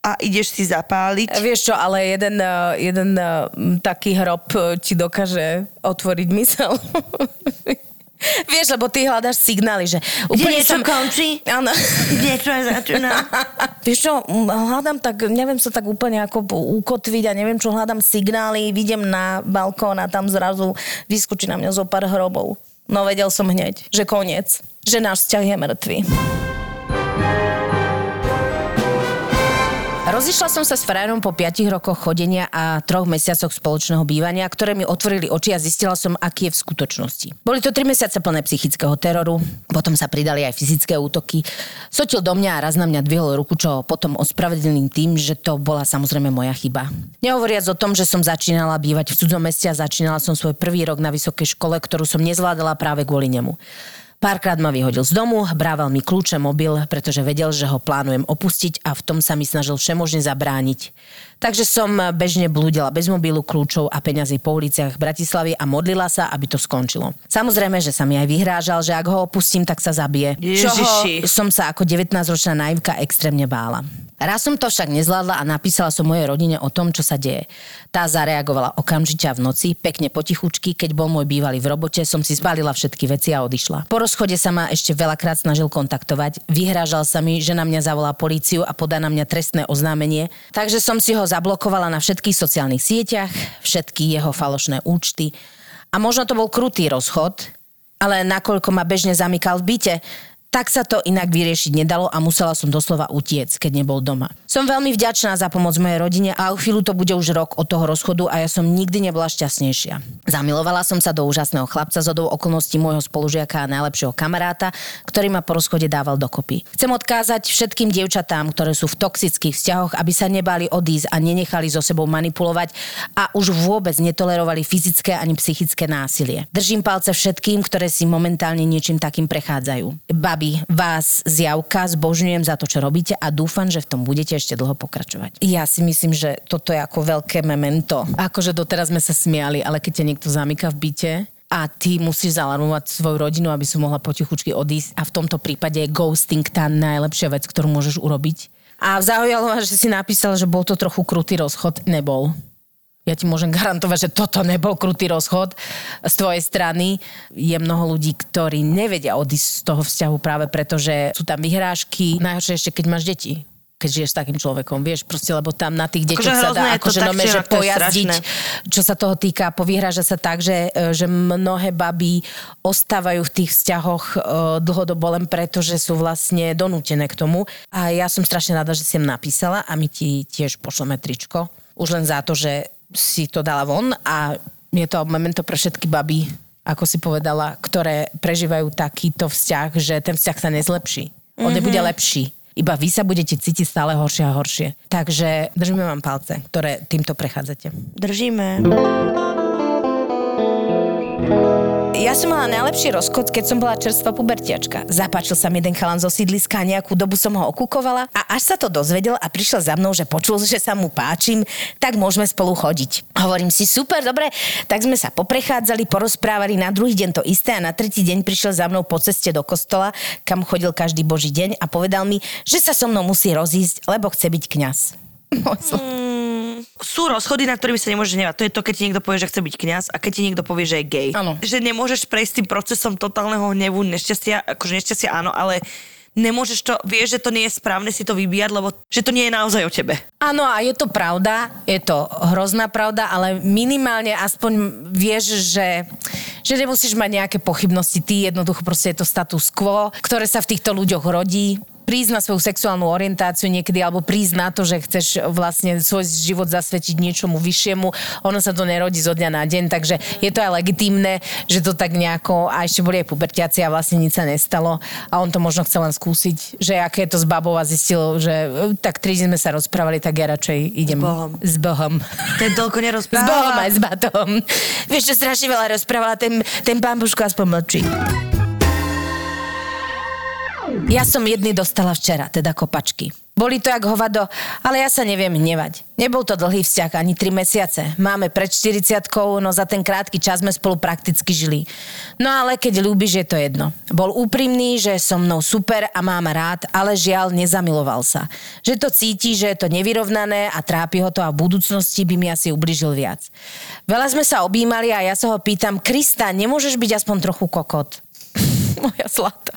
a ideš si zapáliť. Vieš čo, ale jeden, uh, jeden uh, taký hrob ti dokáže otvoriť mysel. [laughs] [laughs] Vieš, lebo ty hľadaš signály, že Kde niečo končí? Áno. [laughs] Niečo aj začína. [laughs] Vieš čo, hľadám tak, neviem sa tak úplne ako ukotviť a neviem čo, hľadám signály, vidím na balkón a tam zrazu vyskočí na mňa zo pár hrobov. No vedel som hneď, že koniec, že náš vzťah je mŕtvý. Rozišla som sa s frajerom po 5 rokoch chodenia a troch mesiacoch spoločného bývania, ktoré mi otvorili oči a zistila som, aký je v skutočnosti. Boli to 3 mesiace plné psychického teroru, potom sa pridali aj fyzické útoky. Sotil do mňa a raz na mňa dvihol ruku, čo potom ospravedlným tým, že to bola samozrejme moja chyba. Nehovoriac o tom, že som začínala bývať v cudzom meste a začínala som svoj prvý rok na vysokej škole, ktorú som nezvládala práve kvôli nemu. Párkrát ma vyhodil z domu, brával mi kľúče, mobil, pretože vedel, že ho plánujem opustiť a v tom sa mi snažil všemožne zabrániť. Takže som bežne blúdila bez mobilu, kľúčov a peňazí po uliciach Bratislavy a modlila sa, aby to skončilo. Samozrejme, že sa mi aj vyhrážal, že ak ho opustím, tak sa zabije. Ježiši. Čoho som sa ako 19-ročná naivka extrémne bála. Raz som to však nezvládla a napísala som mojej rodine o tom, čo sa deje. Tá zareagovala okamžite v noci, pekne potichučky, keď bol môj bývalý v robote, som si zbalila všetky veci a odišla. Po rozchode sa ma ešte veľakrát snažil kontaktovať, vyhrážal sa mi, že na mňa zavolá políciu a podá na mňa trestné oznámenie, takže som si ho zablokovala na všetkých sociálnych sieťach, všetky jeho falošné účty. A možno to bol krutý rozchod, ale nakoľko ma bežne zamykal v byte, tak sa to inak vyriešiť nedalo a musela som doslova utiec, keď nebol doma. Som veľmi vďačná za pomoc mojej rodine a o chvíľu to bude už rok od toho rozchodu a ja som nikdy nebola šťastnejšia. Zamilovala som sa do úžasného chlapca z okolností môjho spolužiaka a najlepšieho kamaráta, ktorý ma po rozchode dával dokopy. Chcem odkázať všetkým dievčatám, ktoré sú v toxických vzťahoch, aby sa nebali odísť a nenechali so sebou manipulovať a už vôbec netolerovali fyzické ani psychické násilie. Držím palce všetkým, ktoré si momentálne niečím takým prechádzajú. Babi, vás zjavka zbožňujem za to, čo robíte a dúfam, že v tom budete ešte dlho pokračovať. Ja si myslím, že toto je ako veľké memento. Akože doteraz sme sa smiali, ale keď ťa niekto zamyka v byte, a ty musíš zalarmovať svoju rodinu, aby si mohla potichučky odísť a v tomto prípade je ghosting tá najlepšia vec, ktorú môžeš urobiť. A zaujalo ma, že si napísal, že bol to trochu krutý rozchod. Nebol. Ja ti môžem garantovať, že toto nebol krutý rozchod z tvojej strany. Je mnoho ľudí, ktorí nevedia odísť z toho vzťahu práve preto, že sú tam vyhrážky. Najhoršie ešte, keď máš deti keď žiješ s takým človekom, vieš, proste, lebo tam na tých deťoch sa hrozné dá akože nome, že pojazdiť, čo sa toho týka, povyhráža sa tak, že, e, že mnohé baby ostávajú v tých vzťahoch e, dlhodobo len preto, že sú vlastne donútené k tomu. A ja som strašne rada, že si napísala a my ti tiež pošleme tričko. Už len za to, že si to dala von a je to memento pre všetky baby, ako si povedala, ktoré prežívajú takýto vzťah, že ten vzťah sa nezlepší. On Mhm. nebude lepší. Iba vy sa budete cítiť stále horšie a horšie. Takže držíme vám palce, ktoré týmto prechádzate. Držíme. Ja som mala najlepší rozchod, keď som bola čerstvá pubertiačka. Zapáčil sa mi jeden chalan zo sídliska, nejakú dobu som ho okukovala a až sa to dozvedel a prišiel za mnou, že počul, že sa mu páčim, tak môžeme spolu chodiť. Hovorím si, super, dobre, tak sme sa poprechádzali, porozprávali, na druhý deň to isté a na tretí deň prišiel za mnou po ceste do kostola, kam chodil každý boží deň a povedal mi, že sa so mnou musí rozísť, lebo chce byť kňaz. Môj sl- Sú rozchody, na ktorými sa nemôžeš hnevať. To je to, keď ti niekto povie, že chce byť kňaz a keď ti niekto povie, že je gay. Áno. Že nemôžeš prejsť tým procesom totálneho hnevu, nešťastia, akože nešťastia áno, ale nemôžeš to, vieš, že to nie je správne si to vybíjať, lebo že to nie je naozaj o tebe. Áno, a je to pravda, je to hrozná pravda, ale minimálne aspoň vieš, že, že nemusíš mať nejaké pochybnosti. Ty jednoducho proste je to status quo, ktoré sa v týchto ľuďoch rodí. Prísť na svoju sexuálnu orientáciu niekedy, alebo prísť na to, že chceš vlastne svoj život zasvetiť niečomu vyššiemu. Ono sa to nerodí zo dňa na deň, takže je to aj legitímne, že to tak nejako, a ešte boli aj pubertiaci a vlastne nič sa nestalo a on to možno chcel len skúsiť, že aké je to s babou a zistil, že e, tak tri sme sa rozprávali, tak ja radšej idem S Bohom. S Bohom. Ten toľko S nerozpráva. Bohom aj s batom. Vieš, čo strašne veľa rozprávala, ten, ten pán Božko aspoň mlčí. Ja som jedny dostala včera, teda kopačky. Boli to jak hovado, ale ja sa neviem hnevať. Nebol to dlhý vzťah, ani 3 mesiace. Máme pred 40 no za ten krátky čas sme spolu prakticky žili. No ale keď ľúbiš, je to jedno. Bol úprimný, že so mnou super a mám rád, ale žiaľ nezamiloval sa. Že to cíti, že je to nevyrovnané a trápi ho to a v budúcnosti by mi asi ubližil viac. Veľa sme sa objímali a ja sa ho pýtam, Krista, nemôžeš byť aspoň trochu kokot? [laughs] Moja zlata.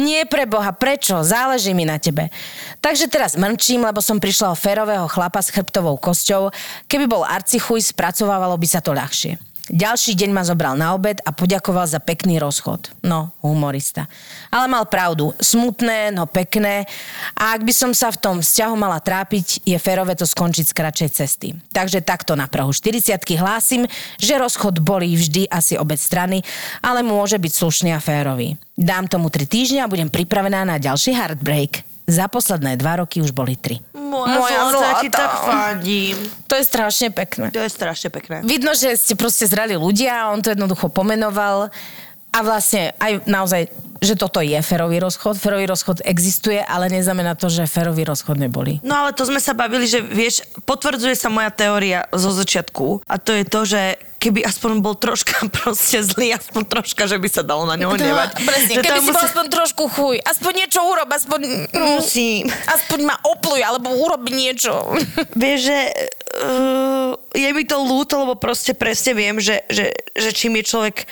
Nie pre Boha, prečo? Záleží mi na tebe. Takže teraz mrčím, lebo som prišla o férového chlapa s chrbtovou kosťou. Keby bol arcichuj, spracovávalo by sa to ľahšie. Ďalší deň ma zobral na obed a poďakoval za pekný rozchod. No, humorista. Ale mal pravdu. Smutné, no pekné. A ak by som sa v tom vzťahu mala trápiť, je férové to skončiť z kratšej cesty. Takže takto na Prahu 40 hlásim, že rozchod bolí vždy asi obe strany, ale môže byť slušný a férový. Dám tomu 3 týždňa a budem pripravená na ďalší heartbreak. Za posledné dva roky už boli tri. Moja, Moja ti tak fandím. To je strašne pekné. To je strašne pekné. Vidno, že ste proste zrali ľudia a on to jednoducho pomenoval a vlastne aj naozaj, že toto je ferový rozchod. Ferový rozchod existuje, ale neznamená to, že ferový rozchod neboli. No ale to sme sa bavili, že vieš, potvrdzuje sa moja teória zo začiatku a to je to, že keby aspoň bol troška [laughs] proste zlý, aspoň troška, že by sa dalo na ňoho nevať. presne, Že keby si bol musí- aspoň trošku chuj, aspoň niečo urob, aspoň... Musím. Aspoň ma opluj, alebo urob niečo. [laughs] Vieš, že uh, je mi to ľúto, lebo proste presne viem, že, že, že čím je človek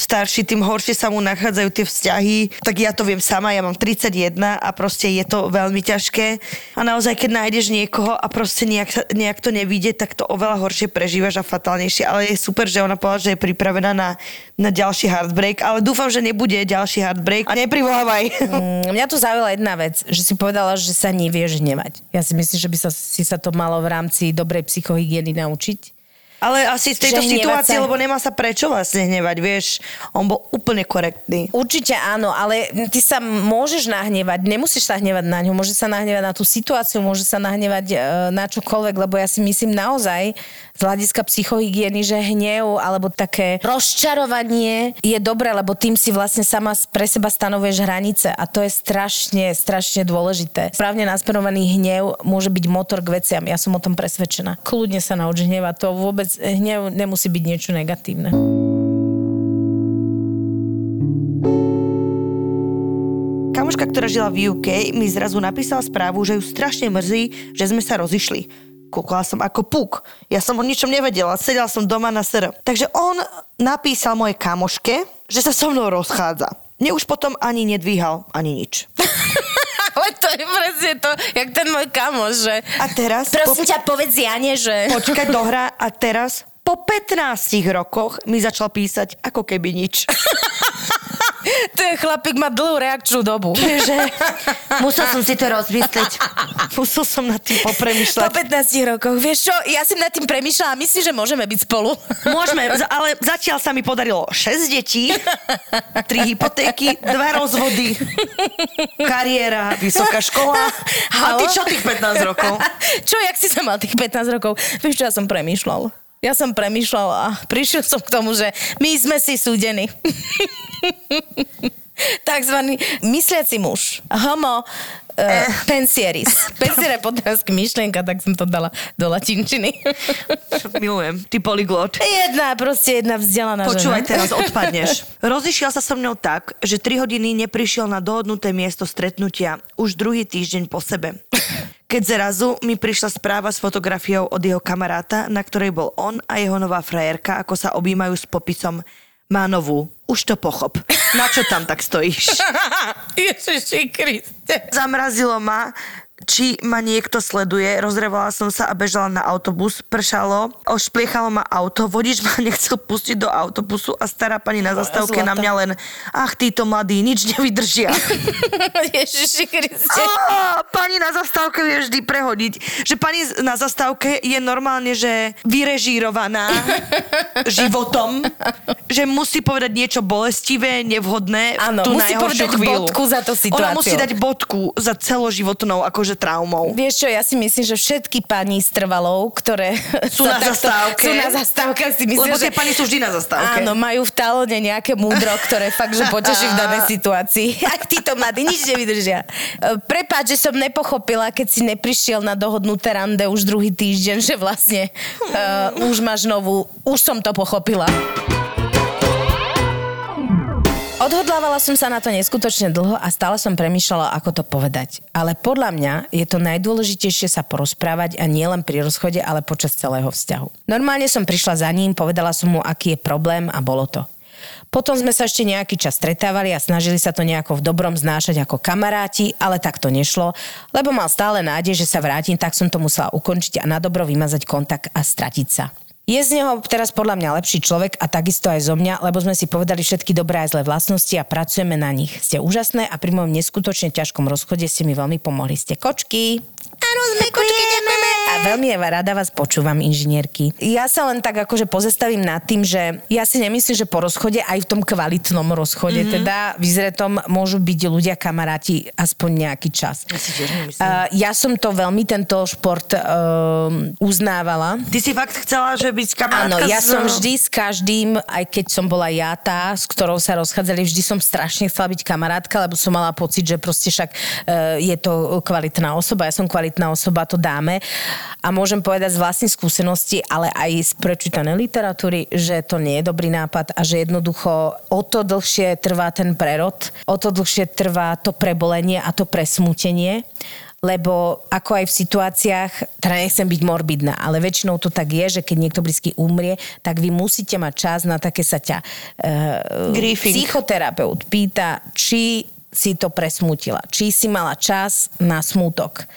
starší, tým horšie sa mu nachádzajú tie vzťahy. Tak ja to viem sama, ja mám 31 a proste je to veľmi ťažké. A naozaj, keď nájdeš niekoho a proste nejak, nejak to nevíde, tak to oveľa horšie prežívaš a fatálnejšie. Ale je super, že ona povedala, že je pripravená na, na ďalší heartbreak, ale dúfam, že nebude ďalší heartbreak. A neprivolávaj. Mm, Mňa tu zaujala jedna vec, že si povedala, že sa nevieš hnevať. Ja si myslím, že by sa, si sa to malo v rámci dobrej psychohygieny naučiť. Ale asi v tejto situácii, sa- lebo nemá sa prečo vlastne hnevať, vieš. On bol úplne korektný. Určite áno, ale ty sa môžeš nahnevať, nemusíš sa hnevať na ňu, môže sa nahnevať na tú situáciu, môže sa nahnevať e, na čokoľvek, lebo ja si myslím naozaj z hľadiska psychohygieny, že hnev alebo také rozčarovanie je dobré, lebo tým si vlastne sama pre seba stanovuješ hranice a to je strašne, strašne dôležité. Správne nasmerovaný hnev môže byť motor k veciam, ja som o tom presvedčená. Kľudne sa nauč hnevať, to vôbec hnev nemusí byť niečo negatívne. Kamoška, ktorá žila v UK, mi zrazu napísala správu, že ju strašne mrzí, že sme sa rozišli. Kúkala som ako puk. Ja som o ničom nevedela, sedela som doma na sr. Takže on napísal mojej kamoške, že sa so mnou rozchádza. Mne už potom ani nedvíhal, ani nič. [laughs] Ale to je presne to, jak ten môj kamoš, že... A teraz... Prosím ťa, povedz Jane, že... Počkaj, dohra a teraz po 15 rokoch mi začal písať ako keby nič. [laughs] Ten chlapík má dlhú reakčnú dobu. že musel som si to rozmyslieť. Musel som nad tým Po popremýšľať. 15 rokoch. Vieš čo, ja som nad tým premyšľala a myslím, že môžeme byť spolu. Môžeme, ale zatiaľ sa mi podarilo 6 detí, 3 hypotéky, 2 rozvody, kariéra, vysoká škola. A ty Halo? čo tých 15 rokov? [laughs] Čo, jak si sa mal tých 15 rokov? Vieš čo, ja som premýšľal. Ja som premýšľal a prišiel som k tomu, že my sme si súdení. [laughs] Takzvaný mysliaci muž. Homo uh, pensieris. [laughs] Pensier je po taliansky myšlienka, tak som to dala do latinčiny. [laughs] Milujem, ty polyglot. jedna, proste jedna vzdelaná Počúvaj, žena. teraz [laughs] odpadneš. Rozišiel sa so mnou tak, že 3 hodiny neprišiel na dohodnuté miesto stretnutia už druhý týždeň po sebe. Keď zrazu mi prišla správa s fotografiou od jeho kamaráta, na ktorej bol on a jeho nová frajerka, ako sa objímajú s popisom má novú. Už to pochop. Na čo tam tak stojíš? [laughs] Ježiši Kriste. Zamrazilo ma, či ma niekto sleduje. Rozrevala som sa a bežala na autobus. Pršalo, ošpliechalo ma auto, vodič ma [laughs] nechcel pustiť do autobusu a stará pani na zastávke na mňa len ach, títo mladí, nič nevydržia. [laughs] Ježiši Kriste. Á, pani na zastávke vie vždy prehodiť. Že pani na zastávke je normálne, že vyrežírovaná [laughs] životom, že musí povedať niečo bolestivé, nevhodné Áno, musí povedať chvíľu. bodku za Ona situáciu. musí dať bodku za celoživotnou akože traumou. Vieš čo, ja si myslím, že všetky pani z trvalov, ktoré Sú na zastávke. Sú na zastávke, si myslím, Lebo že... tie pani sú vždy na zastávke. Áno, majú v talone nejaké múdro, ktoré fakt, že poteší v danej situácii. [laughs] Ak títo mladí nič nevydržia. E, Prepáč, že som nepochopila, keď si neprišiel na dohodnuté rande už druhý týždeň, že vlastne uh, už máš novú... Už som to pochopila. Odhodlávala som sa na to neskutočne dlho a stále som premýšľala, ako to povedať. Ale podľa mňa je to najdôležitejšie sa porozprávať a nie len pri rozchode, ale počas celého vzťahu. Normálne som prišla za ním, povedala som mu, aký je problém a bolo to. Potom sme sa ešte nejaký čas stretávali a snažili sa to nejako v dobrom znášať ako kamaráti, ale tak to nešlo, lebo mal stále nádej, že sa vrátim, tak som to musela ukončiť a na dobro vymazať kontakt a stratiť sa. Je z neho teraz podľa mňa lepší človek a takisto aj zo mňa, lebo sme si povedali všetky dobré aj zlé vlastnosti a pracujeme na nich. Ste úžasné a pri mojom neskutočne ťažkom rozchode ste mi veľmi pomohli. Ste kočky. Áno, sme ďakujeme. A veľmi rada vás počúvam, inžinierky. Ja sa len tak akože pozastavím nad tým, že ja si nemyslím, že po rozchode, aj v tom kvalitnom rozchode, mm-hmm. teda vyzretom môžu byť ľudia kamaráti aspoň nejaký čas. Ja si. Uh, ja som to veľmi tento šport uh, uznávala. Ty si fakt chcela, že byť kamarátka Áno, ja s- som vždy s každým, aj keď som bola ja tá, s ktorou sa rozchádzali, vždy som strašne chcela byť kamarátka, lebo som mala pocit, že proste však uh, je to kvalitná osoba, ja som kvalitná osoba, to dáme. A môžem povedať z vlastnej skúsenosti, ale aj z prečítanej literatúry, že to nie je dobrý nápad a že jednoducho o to dlhšie trvá ten prerod, o to dlhšie trvá to prebolenie a to presmútenie lebo ako aj v situáciách, teda nechcem byť morbidná, ale väčšinou to tak je, že keď niekto blízky umrie, tak vy musíte mať čas na také sa ťa uh, Griefing. psychoterapeut pýta, či si to presmutila, či si mala čas na smútok.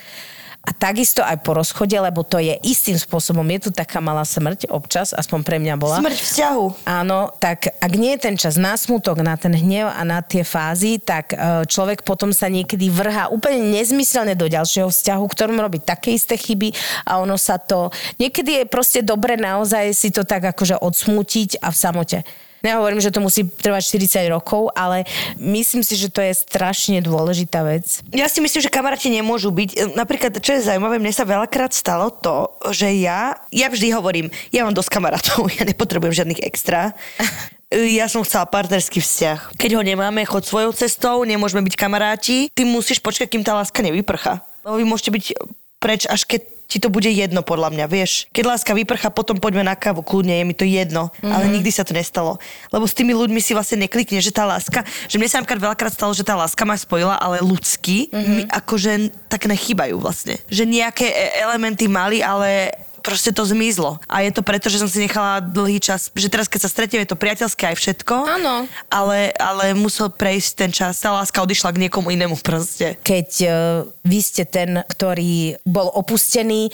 A takisto aj po rozchode, lebo to je istým spôsobom, je tu taká malá smrť občas, aspoň pre mňa bola. Smrť vzťahu. Áno, tak ak nie je ten čas na smutok, na ten hnev a na tie fázy, tak e, človek potom sa niekedy vrhá úplne nezmyselne do ďalšieho vzťahu, ktorom robí také isté chyby a ono sa to... Niekedy je proste dobre naozaj si to tak akože odsmútiť a v samote. Nehovorím, že to musí trvať 40 rokov, ale myslím si, že to je strašne dôležitá vec. Ja si myslím, že kamaráti nemôžu byť. E, Napríklad, čo je zaujímavé, mne sa veľakrát stalo to, že ja, ja vždy hovorím, ja mám dosť kamarátov, [laughs] ja nepotrebujem žiadnych extra. [laughs] E, Ja som chcela partnerský vzťah. Keď ho nemáme, chod svojou cestou, nemôžeme byť kamaráti. Ty musíš počkať, kým tá láska nevyprcha. Lebo vy môžete byť preč, až keď ti to bude jedno podľa mňa, vieš. Keď láska vyprcha, potom poďme na kávu, kľudne, je mi to jedno. Mm-hmm. Ale nikdy sa to nestalo. Lebo s tými ľuďmi si vlastne neklikne, že tá láska, že mne sa napríklad veľakrát stalo, že tá láska ma spojila, ale ľudsky mm-hmm. mi akože tak nechybajú vlastne. Že nejaké e- elementy mali, ale proste to zmizlo. A je to preto, že som si nechala dlhý čas, že teraz keď sa stretneme, je to priateľské aj všetko. Áno. Ale, ale musel prejsť ten čas, tá láska odišla k niekomu inému proste. keď uh, vy ste ten, ktorý bol opustený,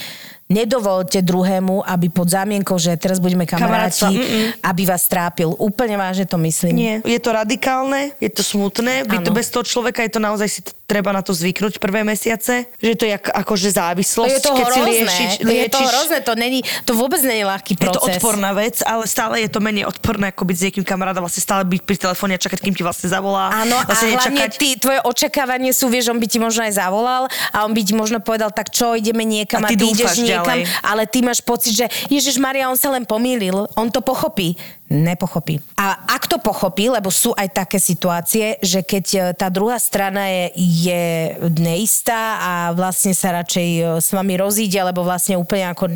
nedovolte druhému, aby pod zámienkou, že teraz budeme kamaráti, Kamarátstva, aby vás trápil. Úplne vážne to myslím. Nie. Je to radikálne, je to smutné, byť to bez toho človeka, je to naozaj si t- treba na to zvyknúť prvé mesiace, že je to jak, akože To závislosť, je to keď si hrozné. liečiš, to je to liečiš hrozné, to, není, to vôbec není ľahký je to proces. odporná vec, ale stále je to menej odporné, ako byť s niekým kamarátom, vlastne stále byť pri telefóne a čakať, kým ti vlastne zavolá. Áno, vlastne a hlavne ty, tvoje očakávanie sú, vieš, on by ti možno aj zavolal a on by ti možno povedal, tak čo, ideme niekam A a ty ty, dúfaš ideš niekam, ďalej. ale ty máš pocit, že Ježiš Maria, on sa len pomýlil, on to pochopí. Nepochopí. A ak to pochopí, lebo sú aj také situácie, že keď e, tá druhá strana je, je neistá a vlastne sa radšej e, s vami rozíde, lebo vlastne úplne ako e,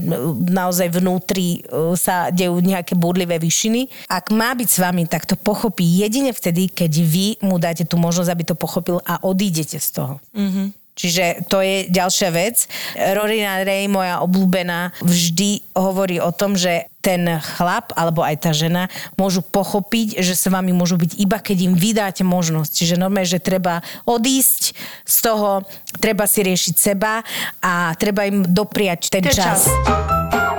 naozaj vnútri sa dejú nejaké búrlivé vyšiny. Ak má byť s vami, tak to pochopí jedine vtedy, keď vy mu dáte tú možnosť, aby to pochopil a odídete z toho. Mm-hmm. Čiže to je ďalšia vec. Rorina Ray, moja obľúbená, vždy hovorí o tom, že ten chlap alebo aj tá žena môžu pochopiť, že s vami môžu byť iba keď im vydáte možnosť. Čiže normálne, že treba odísť z toho, treba si riešiť seba a treba im dopriať ten, Ten čas. čas.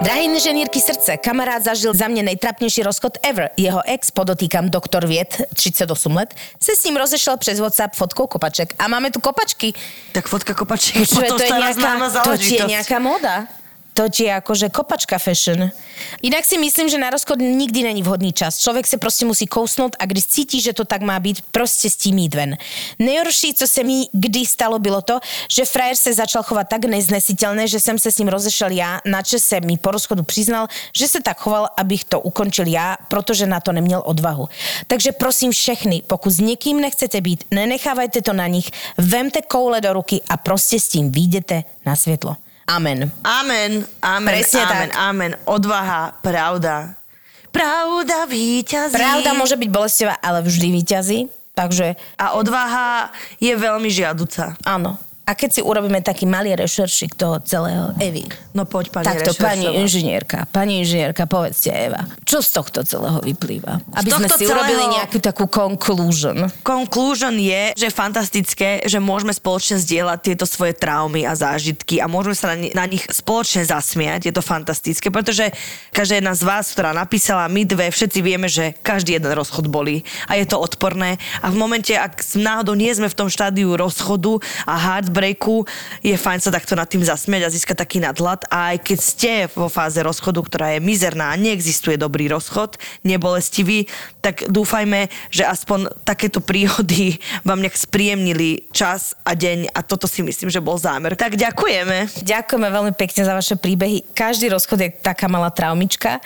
Drahé inženýrky srdce, kamarát zažil za mne najtrapnejší rozchod ever. Jeho ex, podotýkam doktor Viet, 38 let, sa s ním rozešel přes WhatsApp fotkou kopaček. A máme tu kopačky. Tak fotka Počuje, potom to je nejaká, to je nejaká moda. To ti je akože kopačka fashion. Inak si myslím, že na rozchod nikdy není vhodný čas. Člověk se prostě musí kousnout a když cítí, že to tak má být, prostě s tím jít ven. Nejhorší, co se mi kdy stalo, bylo to, že frajer se začal chovat tak neznesitelné, že jsem se s ním rozešel já, načež se mi po rozchodu přiznal, že se tak choval, abych to ukončil já, protože na to neměl odvahu. Takže prosím všechny, pokud s někým nechcete být, nenechávajte to na nich, vemte koule do ruky a prostě s tím výjdete na světlo. Amen. Amen, amen, Presne amen, tak. amen. Odvaha, pravda. Pravda víťazí. Pravda môže byť bolestivá, ale vždy vyťazí. Takže A odvaha je veľmi žiaduca. áno. A keď si urobíme taký malý rešeršik toho celého Evy. No poď, pani Takto, pani rešeršová. inžinierka, pani inžinierka, povedzte Eva, čo z tohto celého vyplýva? Aby sme si urobili celého- nejakú takú conclusion. Conclusion je, že je fantastické, že môžeme spoločne zdieľať tieto svoje traumy a zážitky a môžeme sa na, ni- na nich spoločne zasmiať. Je to fantastické, pretože každá jedna z vás, ktorá napísala, my dve, všetci vieme, že každý jeden rozchod bolí a je to odporné. A v momente, ak náhodou nie sme v tom štádiu rozchodu a heartbreaku, je fajn sa takto nad tým zasmiať a získať taký nadhľad. A aj keď ste vo fáze rozchodu, ktorá je mizerná a neexistuje dobrý rozchod, nebolestivý, tak dúfajme, že aspoň takéto príhody vám nejak spríjemnili čas a deň a toto si myslím, že bol zámer. Tak ďakujeme. Ďakujeme veľmi pekne za vaše príbehy. Každý rozchod je taká malá traumička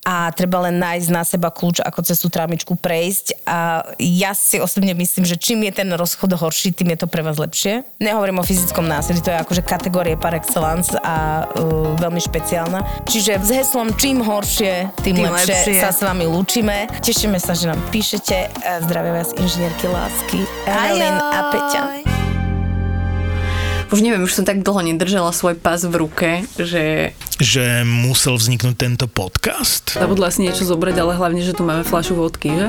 a treba len nájsť na seba kľúč, ako cez tú traumičku prejsť. A ja si osobne myslím, že čím je ten rozchod horší, tým je to pre vás lepšie. Nehovorím o fyzickom násilí, to je akože kategórie par excellence a uh, veľmi špeciálna. Čiže s heslom čím horšie, tým, Tým lepšie, lepšie. sa s vami lúčime. Tešíme sa, že nám píšete. A Zdravia vás inžinierky lásky. Evelyn a Peťa. Už neviem, už som tak dlho nedržala svoj pás v ruke, že že musel vzniknúť tento podcast? zabudla si niečo zobrať, ale hlavne, že tu máme fľašu vodky, že?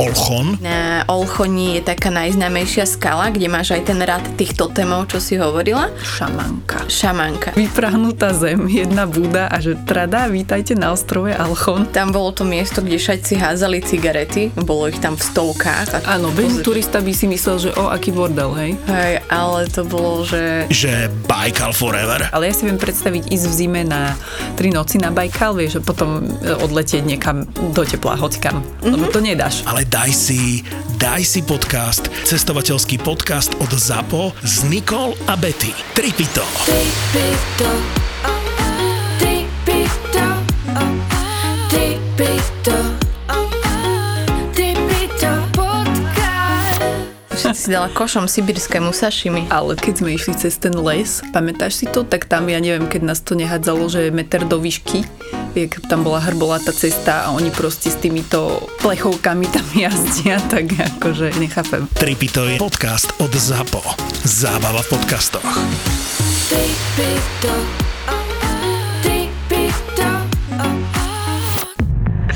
Olchon. Na Olchoni je taká najznámejšia skala, kde máš aj ten rad tých totemov, čo si hovorila. Šamanka. Šamanka. Vyprahnutá zem, jedna búda a že trada, vítajte na ostrove Alchon. Tam bolo to miesto, kde šajci házali cigarety, bolo ich tam v stovkách. Áno, bežný turista by si myslel, že o, aký bordel, hej? Hej, ale to bolo, že... Že Baikal Forever. Ale ja si viem predstaviť ísť v zime na tri noci na Bajkal, vieš, a potom e, odletieť niekam do tepla, hocikam. Lebo to nedáš. Ale daj si, daj si podcast, cestovateľský podcast od ZAPO s Nikol a Betty. Tripito. Že si dala košom sibirské musašimi. Ale keď sme išli cez ten les, pamätáš si to, tak tam, ja neviem, keď nás to nehádzalo, že meter do výšky, jak tam bola hrbolatá cesta a oni proste s týmito plechovkami tam [laughs] jazdia, tak akože nechápem. Tripito je podcast od ZAPO. Zábava v podcastoch.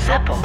Zapo. Zábrná v podcastovách.